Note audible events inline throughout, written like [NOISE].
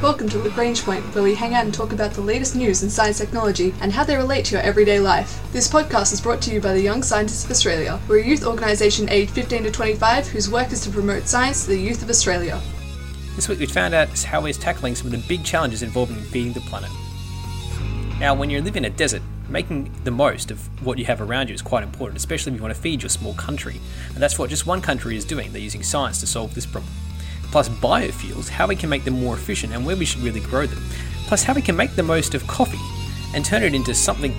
Welcome to Lagrange Point, where we hang out and talk about the latest news in science technology and how they relate to your everyday life. This podcast is brought to you by the Young Scientists of Australia. We're a youth organisation aged 15 to 25 whose work is to promote science to the youth of Australia. This week we found out how he's tackling some of the big challenges involving feeding the planet. Now, when you live in a desert, making the most of what you have around you is quite important, especially if you want to feed your small country. And that's what just one country is doing. They're using science to solve this problem. Plus, biofuels, how we can make them more efficient and where we should really grow them. Plus, how we can make the most of coffee and turn it into something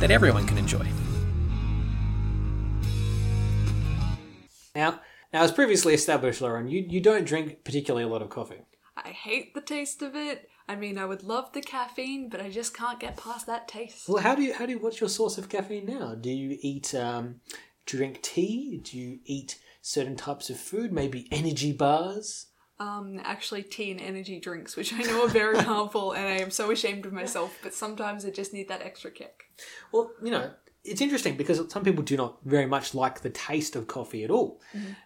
that everyone can enjoy. Now, now as previously established, Lauren, you, you don't drink particularly a lot of coffee. I hate the taste of it. I mean, I would love the caffeine, but I just can't get past that taste. Well, how do you how do you, what's your source of caffeine now? Do you eat um, drink tea? Do you eat certain types of food? Maybe energy bars? Um, actually, tea and energy drinks, which I know are very [LAUGHS] harmful, and I am so ashamed of myself. But sometimes I just need that extra kick. Well, you know, it's interesting because some people do not very much like the taste of coffee at all.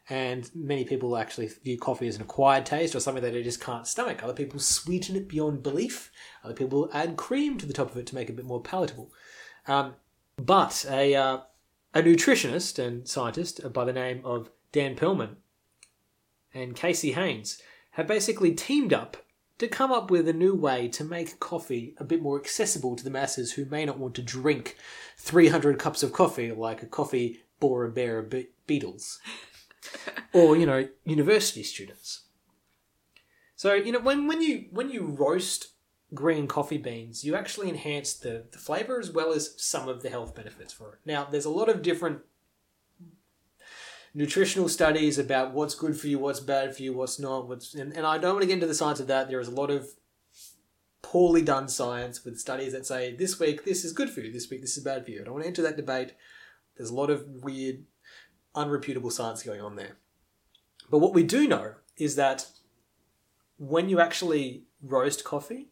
And many people actually view coffee as an acquired taste or something that they just can't stomach. Other people sweeten it beyond belief. Other people add cream to the top of it to make it a bit more palatable. Um, but a, uh, a nutritionist and scientist by the name of Dan Perlman and Casey Hayes have basically teamed up to come up with a new way to make coffee a bit more accessible to the masses who may not want to drink 300 cups of coffee like a coffee Bora Bear Be- Beatles [LAUGHS] or you know university students. So you know when when you when you roast green coffee beans, you actually enhance the, the flavor as well as some of the health benefits for it. Now there's a lot of different nutritional studies about what's good for you, what's bad for you, what's not, what's and, and I don't want to get into the science of that. There is a lot of poorly done science with studies that say this week this is good for you, this week this is bad for you. I don't want to enter that debate. There's a lot of weird, unreputable science going on there. But what we do know is that when you actually roast coffee,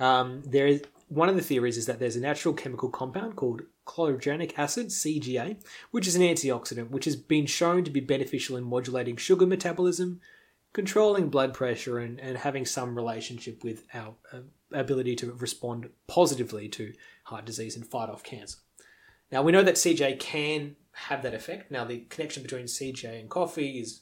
um, there is one of the theories is that there's a natural chemical compound called chlorogenic acid (CGA), which is an antioxidant, which has been shown to be beneficial in modulating sugar metabolism, controlling blood pressure, and, and having some relationship with our uh, ability to respond positively to heart disease and fight off cancer. Now we know that CGA can have that effect. Now the connection between CGA and coffee is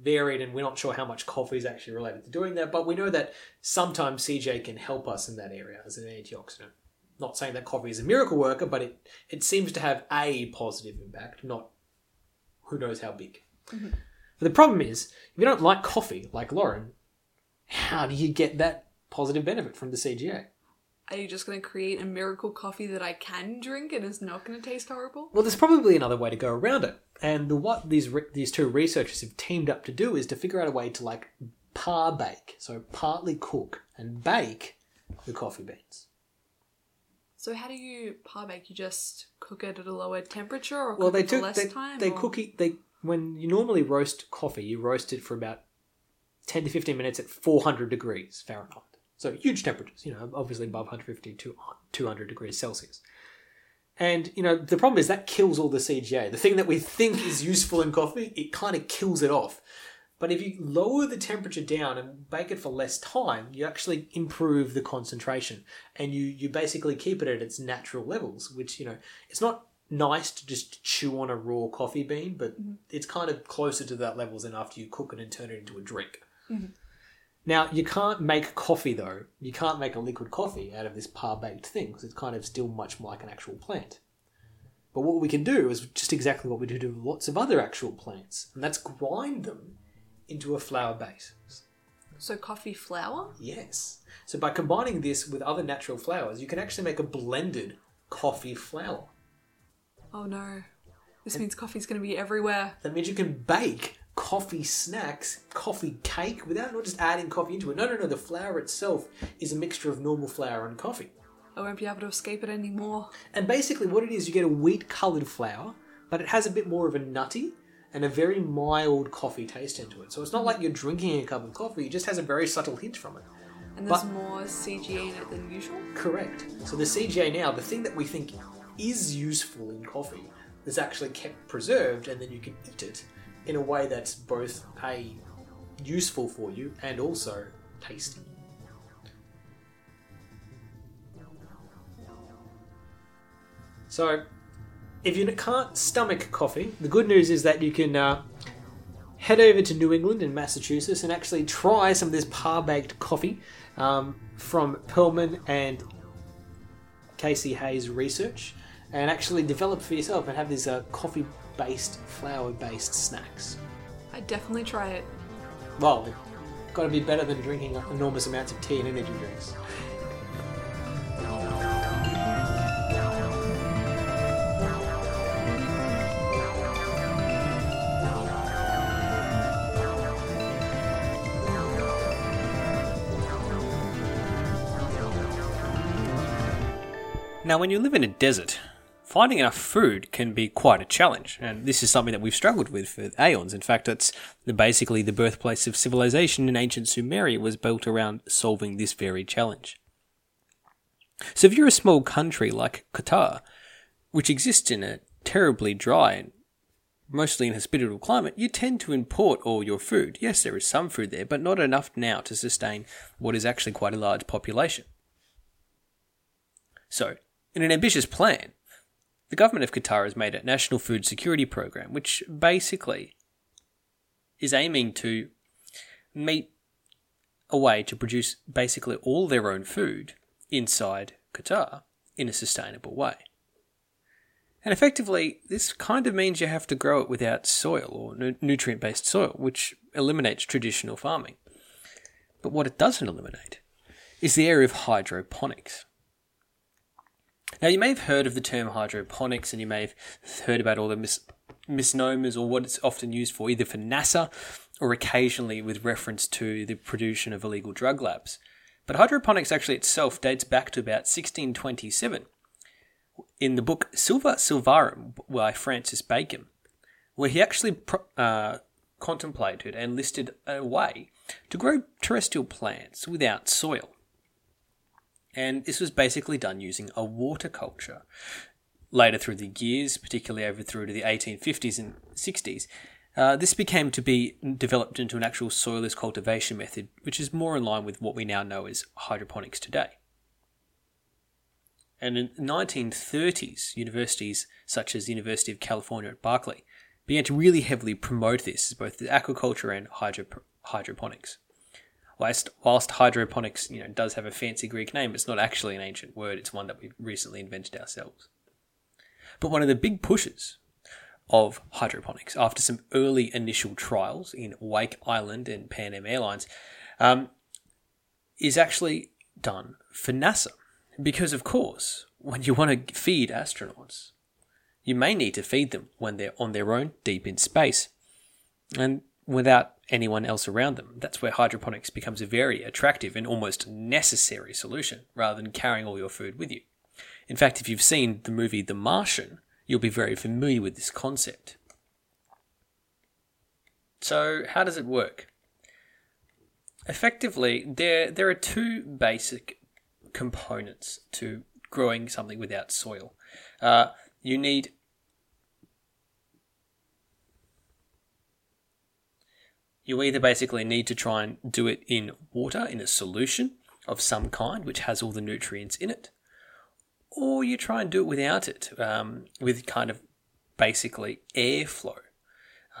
varied, and we're not sure how much coffee is actually related to doing that. But we know that sometimes CGA can help us in that area as an antioxidant. Not saying that coffee is a miracle worker, but it it seems to have a positive impact, not who knows how big. But the problem is, if you don't like coffee, like Lauren, how do you get that positive benefit from the CGA? Are you just going to create a miracle coffee that I can drink and is not going to taste horrible? Well, there's probably another way to go around it. And the, what these re- these two researchers have teamed up to do is to figure out a way to like par bake, so partly cook and bake the coffee beans. So how do you par bake? You just cook it at a lower temperature, or Well, they it for took less they, time? they or- cook it. They when you normally roast coffee, you roast it for about ten to fifteen minutes at four hundred degrees Fahrenheit. So huge temperatures, you know, obviously above 150 to 200 degrees Celsius. And you know the problem is that kills all the CGA. The thing that we think is useful in coffee, it kind of kills it off. But if you lower the temperature down and bake it for less time, you actually improve the concentration, and you you basically keep it at its natural levels. Which you know it's not nice to just chew on a raw coffee bean, but mm-hmm. it's kind of closer to that levels than after you cook it and turn it into a drink. Mm-hmm. Now you can't make coffee though. You can't make a liquid coffee out of this par baked thing because it's kind of still much more like an actual plant. But what we can do is just exactly what we do to lots of other actual plants, and that's grind them into a flour base. So coffee flour. Yes. So by combining this with other natural flours, you can actually make a blended coffee flour. Oh no, this means coffee's going to be everywhere. That means you can bake coffee snacks, coffee cake without not just adding coffee into it. No, no, no. The flour itself is a mixture of normal flour and coffee. I won't be able to escape it anymore. And basically, what it is, you get a wheat coloured flour, but it has a bit more of a nutty and a very mild coffee taste into it. So it's not like you're drinking a cup of coffee, it just has a very subtle hint from it. And there's but, more CGA in it than usual? Correct. So the CGA now, the thing that we think is useful in coffee, is actually kept preserved and then you can eat it in a way that's both A, useful for you and also tasty. So if you can't stomach coffee, the good news is that you can uh, head over to New England in Massachusetts and actually try some of this par baked coffee um, from Perlman and Casey Hayes research and actually develop for yourself and have these uh, coffee based, flour based snacks. I'd definitely try it. Well, got to be better than drinking enormous amounts of tea and energy drinks. Now, when you live in a desert, finding enough food can be quite a challenge, and this is something that we've struggled with for aeons. In fact, it's basically the birthplace of civilization in ancient Sumeria was built around solving this very challenge. So, if you're a small country like Qatar, which exists in a terribly dry and mostly inhospitable climate, you tend to import all your food. Yes, there is some food there, but not enough now to sustain what is actually quite a large population. So, in an ambitious plan, the government of Qatar has made a national food security program, which basically is aiming to meet a way to produce basically all their own food inside Qatar in a sustainable way. And effectively, this kind of means you have to grow it without soil or nu- nutrient based soil, which eliminates traditional farming. But what it doesn't eliminate is the area of hydroponics. Now, you may have heard of the term hydroponics and you may have heard about all the mis- misnomers or what it's often used for, either for NASA or occasionally with reference to the production of illegal drug labs. But hydroponics actually itself dates back to about 1627 in the book Sylva Sylvarum by Francis Bacon, where he actually uh, contemplated and listed a way to grow terrestrial plants without soil. And this was basically done using a water culture. Later through the years, particularly over through to the 1850s and 60s, uh, this became to be developed into an actual soilless cultivation method, which is more in line with what we now know as hydroponics today. And in the 1930s, universities such as the University of California at Berkeley began to really heavily promote this, as both the aquaculture and hydro- hydroponics. Whilst, whilst hydroponics, you know, does have a fancy Greek name, it's not actually an ancient word. It's one that we've recently invented ourselves. But one of the big pushes of hydroponics, after some early initial trials in Wake Island and Pan Am Airlines, um, is actually done for NASA. Because, of course, when you want to feed astronauts, you may need to feed them when they're on their own deep in space. And without anyone else around them. That's where hydroponics becomes a very attractive and almost necessary solution rather than carrying all your food with you. In fact, if you've seen the movie The Martian, you'll be very familiar with this concept. So, how does it work? Effectively, there, there are two basic components to growing something without soil. Uh, you need you either basically need to try and do it in water, in a solution of some kind, which has all the nutrients in it, or you try and do it without it, um, with kind of basically airflow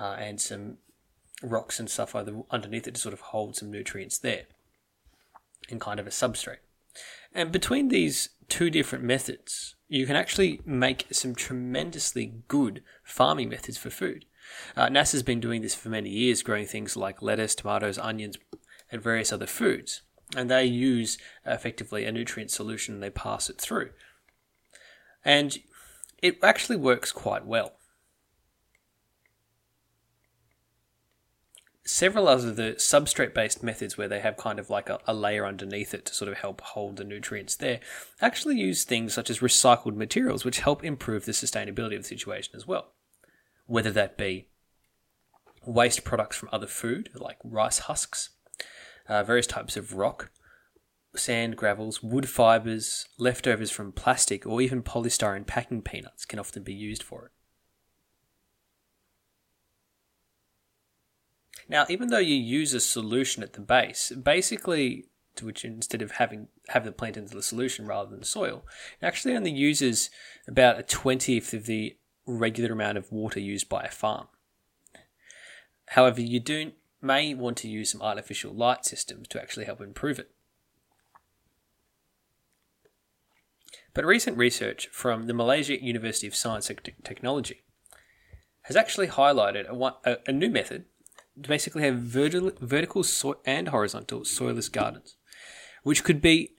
uh, and some rocks and stuff underneath it to sort of hold some nutrients there in kind of a substrate. And between these two different methods, you can actually make some tremendously good farming methods for food. Uh, NASA's been doing this for many years, growing things like lettuce, tomatoes, onions, and various other foods. And they use effectively a nutrient solution and they pass it through. And it actually works quite well. Several other the substrate based methods where they have kind of like a, a layer underneath it to sort of help hold the nutrients there actually use things such as recycled materials, which help improve the sustainability of the situation as well whether that be waste products from other food, like rice husks, uh, various types of rock, sand, gravels, wood fibers, leftovers from plastic, or even polystyrene packing peanuts can often be used for it. Now, even though you use a solution at the base, basically to which instead of having have the plant into the solution rather than the soil, it actually only uses about a twentieth of the regular amount of water used by a farm. However, you do may want to use some artificial light systems to actually help improve it. But recent research from the Malaysia University of Science and Technology has actually highlighted a, a, new method to basically have vertical, vertical so- and horizontal soilless gardens, which could be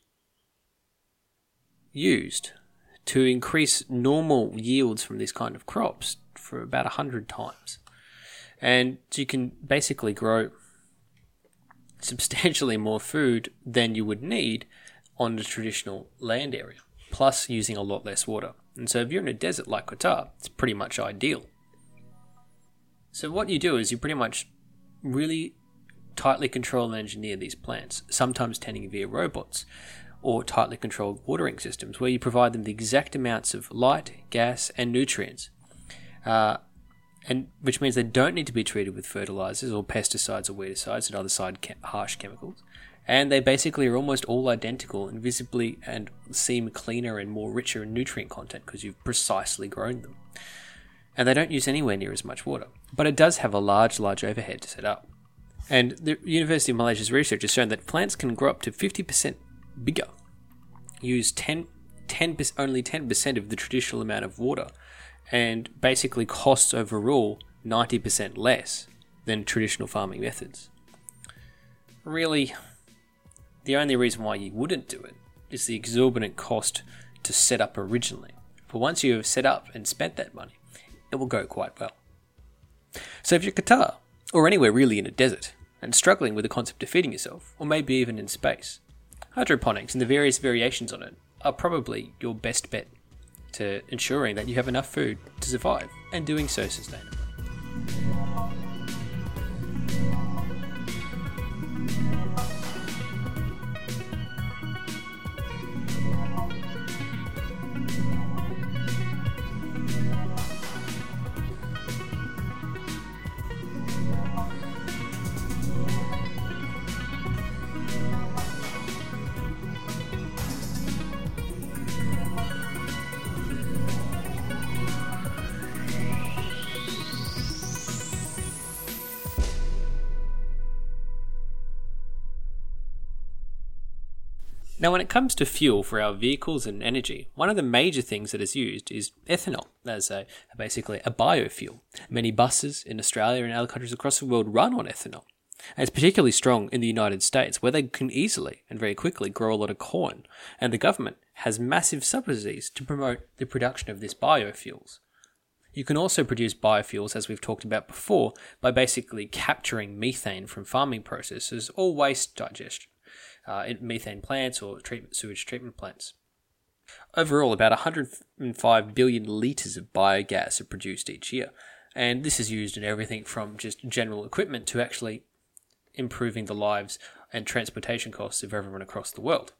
used to increase normal yields from these kind of crops for about 100 times. And you can basically grow substantially more food than you would need on the traditional land area, plus using a lot less water. And so if you're in a desert like Qatar, it's pretty much ideal. So what you do is you pretty much really tightly control and engineer these plants, sometimes tending via robots or tightly controlled watering systems, where you provide them the exact amounts of light, gas, and nutrients, uh, and which means they don't need to be treated with fertilizers or pesticides or weedicides and other side harsh chemicals. And they basically are almost all identical and visibly and seem cleaner and more richer in nutrient content because you've precisely grown them and they don't use anywhere near as much water. But it does have a large, large overhead to set up. And the University of Malaysia's research has shown that plants can grow up to 50% bigger, use 10, 10 only 10% of the traditional amount of water, and basically costs overall 90% less than traditional farming methods. Really, the only reason why you wouldn't do it is the exorbitant cost to set up originally. But once you have set up and spent that money, it will go quite well. So if you're Qatar, or anywhere really in a desert, and struggling with the concept of feeding yourself, or maybe even in space, hydroponics and the various variations on it are probably your best bet to ensuring that you have enough food to survive and doing so sustainably. Now, when it comes to fuel for our vehicles and energy, one of the major things that is used is ethanol as a basically a biofuel. Many buses in Australia and other countries across the world run on ethanol. And it's particularly strong in the United States, where they can easily and very quickly grow a lot of corn, and the government has massive subsidies to promote the production of this biofuels. You can also produce biofuels, as we've talked about before, by basically capturing methane from farming processes or waste digestion uh, methane plants or treatment, sewage treatment plants. Overall, about 105 billion litres of biogas are produced each year, and this is used in everything from just general equipment to actually improving the lives and transportation costs of everyone across the world.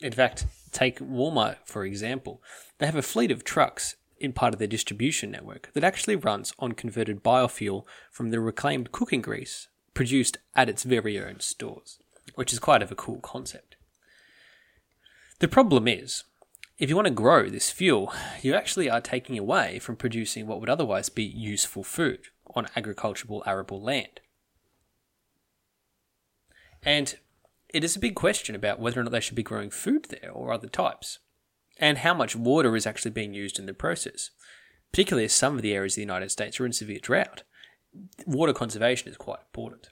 In fact, take Walmart for example. They have a fleet of trucks in part of their distribution network that actually runs on converted biofuel from the reclaimed cooking grease produced at its very own stores which is quite of a cool concept. The problem is, if you want to grow this fuel, you actually are taking away from producing what would otherwise be useful food on agricultural arable land. And it is a big question about whether or not they should be growing food there or other types, and how much water is actually being used in the process. Particularly as some of the areas of the United States are in severe drought, water conservation is quite important.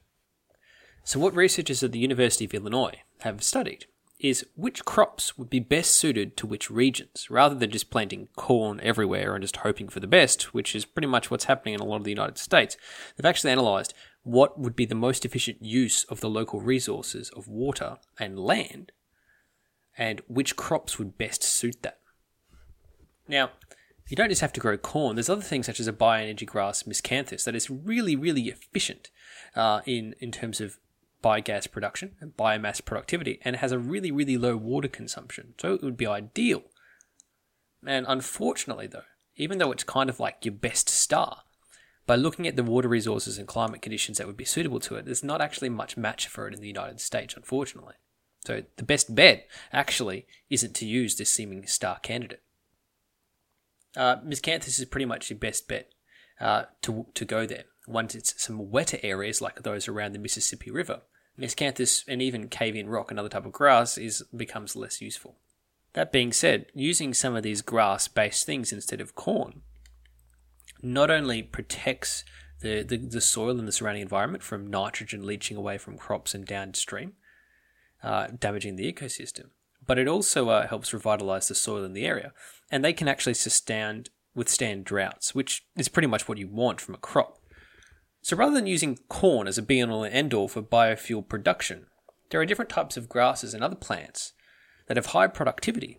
So, what researchers at the University of Illinois have studied is which crops would be best suited to which regions, rather than just planting corn everywhere and just hoping for the best, which is pretty much what's happening in a lot of the United States. They've actually analysed what would be the most efficient use of the local resources of water and land, and which crops would best suit that. Now, you don't just have to grow corn. There's other things such as a bioenergy grass, miscanthus, that is really, really efficient uh, in in terms of biogas production and biomass productivity and has a really, really low water consumption. So it would be ideal. And unfortunately, though, even though it's kind of like your best star, by looking at the water resources and climate conditions that would be suitable to it, there's not actually much match for it in the United States, unfortunately. So the best bet actually isn't to use this seeming star candidate. Uh, Miscanthus is pretty much your best bet uh, to to go there. Once it's some wetter areas like those around the Mississippi River, Miscanthus and even cave-in rock, another type of grass, is becomes less useful. That being said, using some of these grass-based things instead of corn not only protects the, the, the soil and the surrounding environment from nitrogen leaching away from crops and downstream, uh, damaging the ecosystem, but it also uh, helps revitalize the soil in the area. And they can actually sustain, withstand droughts, which is pretty much what you want from a crop. So rather than using corn as a be all and end all for biofuel production, there are different types of grasses and other plants that have high productivity,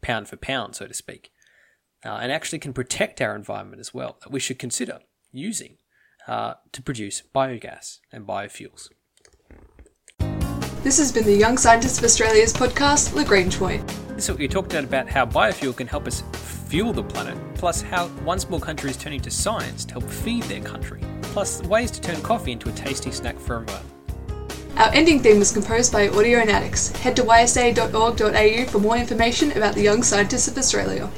pound for pound, so to speak, uh, and actually can protect our environment as well that we should consider using uh, to produce biogas and biofuels. This has been the Young Scientists of Australia's podcast, Lagrange Point. So we talked about how biofuel can help us fuel the planet, plus how one small country is turning to science to help feed their country, plus ways to turn coffee into a tasty snack for everyone. Our ending theme was composed by Audionautics. Head to ysa.org.au for more information about the Young Scientists of Australia.